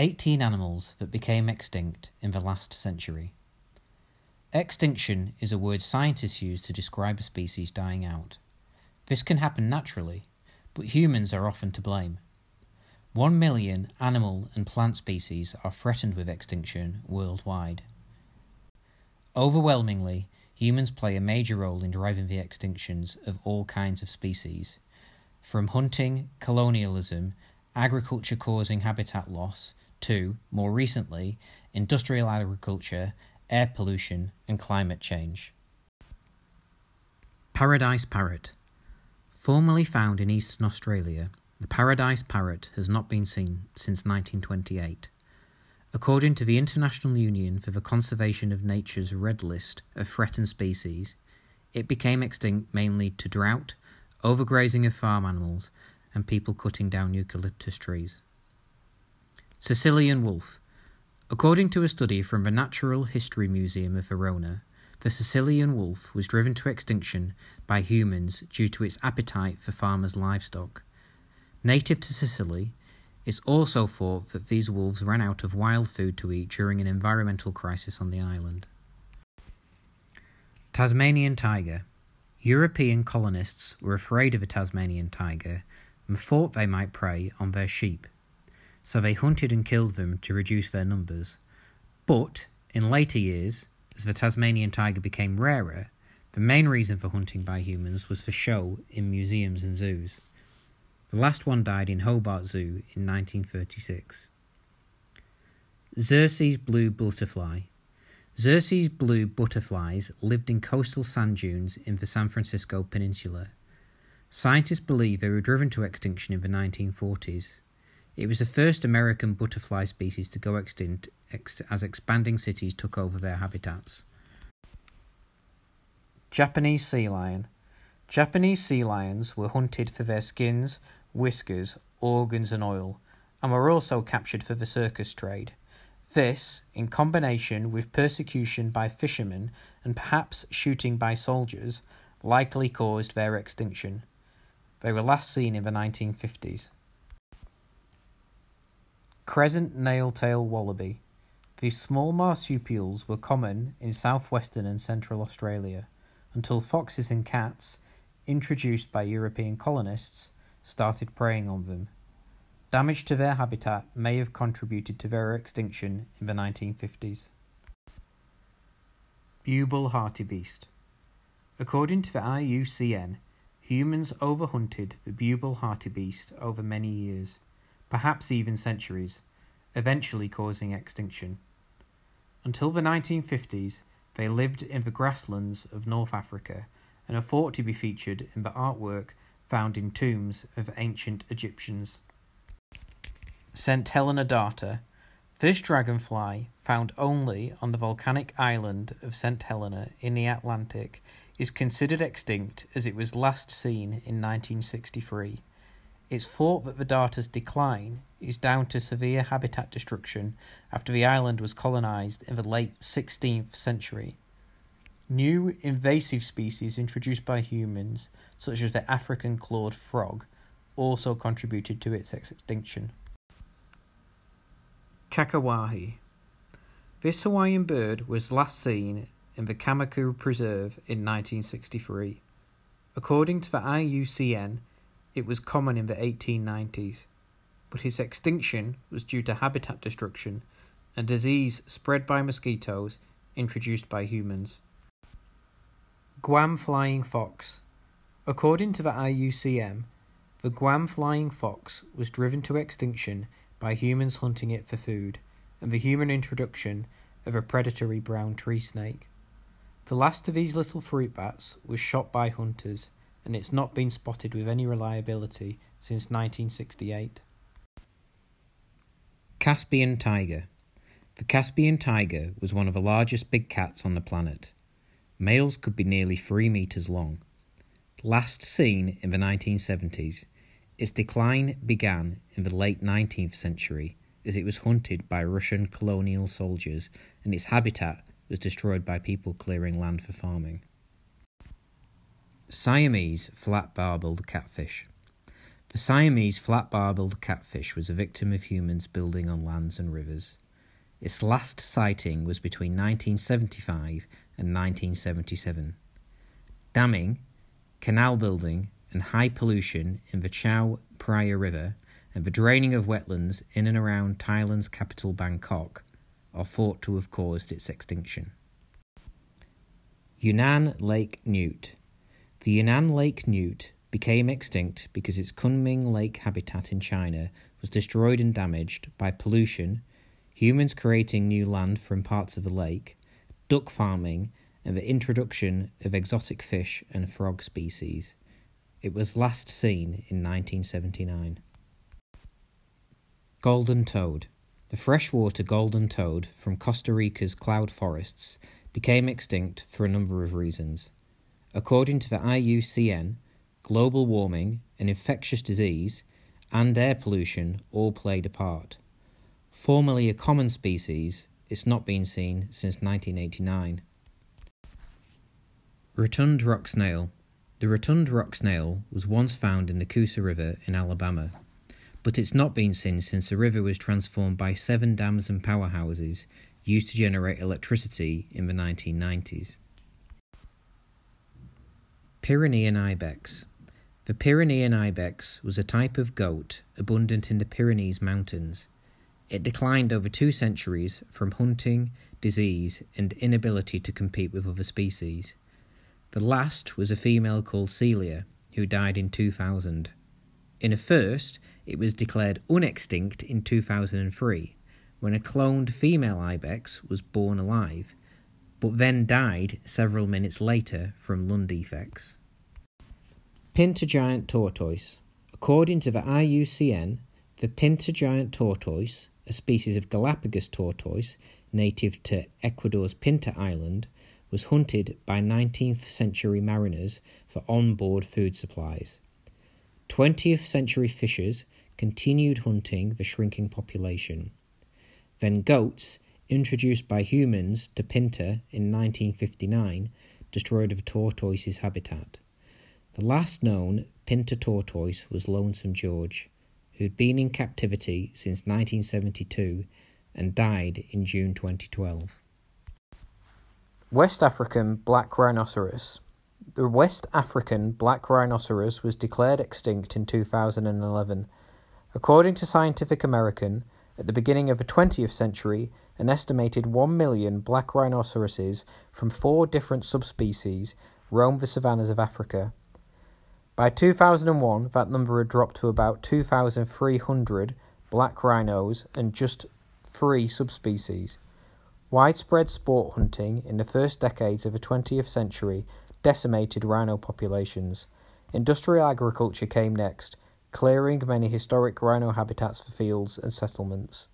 18 animals that became extinct in the last century. Extinction is a word scientists use to describe a species dying out. This can happen naturally, but humans are often to blame. One million animal and plant species are threatened with extinction worldwide. Overwhelmingly, humans play a major role in driving the extinctions of all kinds of species, from hunting, colonialism, agriculture causing habitat loss, to, more recently, industrial agriculture, air pollution, and climate change. Paradise Parrot Formerly found in eastern Australia, the paradise parrot has not been seen since 1928. According to the International Union for the Conservation of Nature's Red List of Threatened Species, it became extinct mainly to drought, overgrazing of farm animals, and people cutting down eucalyptus trees. Sicilian wolf. According to a study from the Natural History Museum of Verona, the Sicilian wolf was driven to extinction by humans due to its appetite for farmers' livestock. Native to Sicily, it's also thought that these wolves ran out of wild food to eat during an environmental crisis on the island. Tasmanian tiger. European colonists were afraid of a Tasmanian tiger and thought they might prey on their sheep, so they hunted and killed them to reduce their numbers. But in later years, as the Tasmanian tiger became rarer, the main reason for hunting by humans was for show in museums and zoos. The last one died in Hobart Zoo in 1936. Xerces blue butterfly. Xerces blue butterflies lived in coastal sand dunes in the San Francisco Peninsula. Scientists believe they were driven to extinction in the 1940s. It was the first American butterfly species to go extinct ex- as expanding cities took over their habitats. Japanese sea lion. Japanese sea lions were hunted for their skins, whiskers, organs, and oil, and were also captured for the circus trade. This, in combination with persecution by fishermen and perhaps shooting by soldiers, likely caused their extinction. They were last seen in the 1950s. Crescent nail-tail wallaby. These small marsupials were common in southwestern and central Australia until foxes and cats, introduced by European colonists, started preying on them. Damage to their habitat may have contributed to their extinction in the 1950s. Bubal hartebeest. According to the IUCN, humans overhunted the bubal hartebeest over many years, perhaps even centuries, eventually causing extinction. Until the 1950s, they lived in the grasslands of North Africa and are thought to be featured in the artwork found in tombs of ancient Egyptians. St. Helena darter. This dragonfly, found only on the volcanic island of St. Helena in the Atlantic, is considered extinct as it was last seen in 1963. It's thought that the darter's decline is down to severe habitat destruction after the island was colonized in the late 16th century. New invasive species introduced by humans, such as the African clawed frog, also contributed to its extinction. Kakawahie. This Hawaiian bird was last seen in the Kamakou Preserve in 1963. According to the IUCN, it was common in the 1890s, but its extinction was due to habitat destruction and disease spread by mosquitoes introduced by humans. Guam flying fox. According to the IUCN, the Guam flying fox was driven to extinction by humans hunting it for food and the human introduction of a predatory brown tree snake. The last of these little fruit bats was shot by hunters and it's not been spotted with any reliability since 1968. Caspian tiger. The Caspian tiger was one of the largest big cats on the planet. Males could be nearly three metres long. Last seen in the 1970s, its decline began in the late 19th century as it was hunted by Russian colonial soldiers and its habitat was destroyed by people clearing land for farming. Siamese flat barbelled catfish. The Siamese flat-barbelled catfish was a victim of humans building on lands and rivers. Its last sighting was between 1975 and 1977. Damming, canal building, and high pollution in the Chao Phraya River and the draining of wetlands in and around Thailand's capital Bangkok are thought to have caused its extinction. Yunnan Lake Newt The Yunnan Lake Newt became extinct because its Kunming Lake habitat in China was destroyed and damaged by pollution, humans creating new land from parts of the lake, duck farming, and the introduction of exotic fish and frog species. It was last seen in 1979. Golden toad. The freshwater golden toad from Costa Rica's cloud forests became extinct for a number of reasons. According to the IUCN, global warming, and infectious disease, and air pollution all played a part. Formerly a common species, it's not been seen since 1989. Rotund rock snail. The rotund rock snail was once found in the Coosa River in Alabama but it's not been seen since the river was transformed by seven dams and powerhouses used to generate electricity in the 1990s. Pyrenean ibex. The Pyrenean ibex was a type of goat abundant in the Pyrenees Mountains. It declined over two centuries from hunting, disease, and inability to compete with other species. The last was a female called Celia, who died in 2000. In a first, it was declared unextinct in 2003 when a cloned female ibex was born alive, but then died several minutes later from lung defects. Pinta giant tortoise. According to the IUCN, the Pinta giant tortoise, a species of Galapagos tortoise native to Ecuador's Pinta Island, was hunted by 19th century mariners for on board food supplies. 20th century fishers continued hunting the shrinking population. Then goats, introduced by humans to Pinta in 1959, destroyed the tortoise's habitat. The last known Pinta tortoise was Lonesome George, who had been in captivity since 1972 and died in June 2012. West African black rhinoceros the West African black rhinoceros was declared extinct in 2011. According to Scientific American, at the beginning of the 20th century, an estimated 1 million black rhinoceroses from four different subspecies roamed the savannas of Africa. By 2001, that number had dropped to about 2,300 black rhinos and just three subspecies. Widespread sport hunting in the first decades of the 20th century decimated rhino populations. Industrial agriculture came next, clearing many historic rhino habitats for fields and settlements.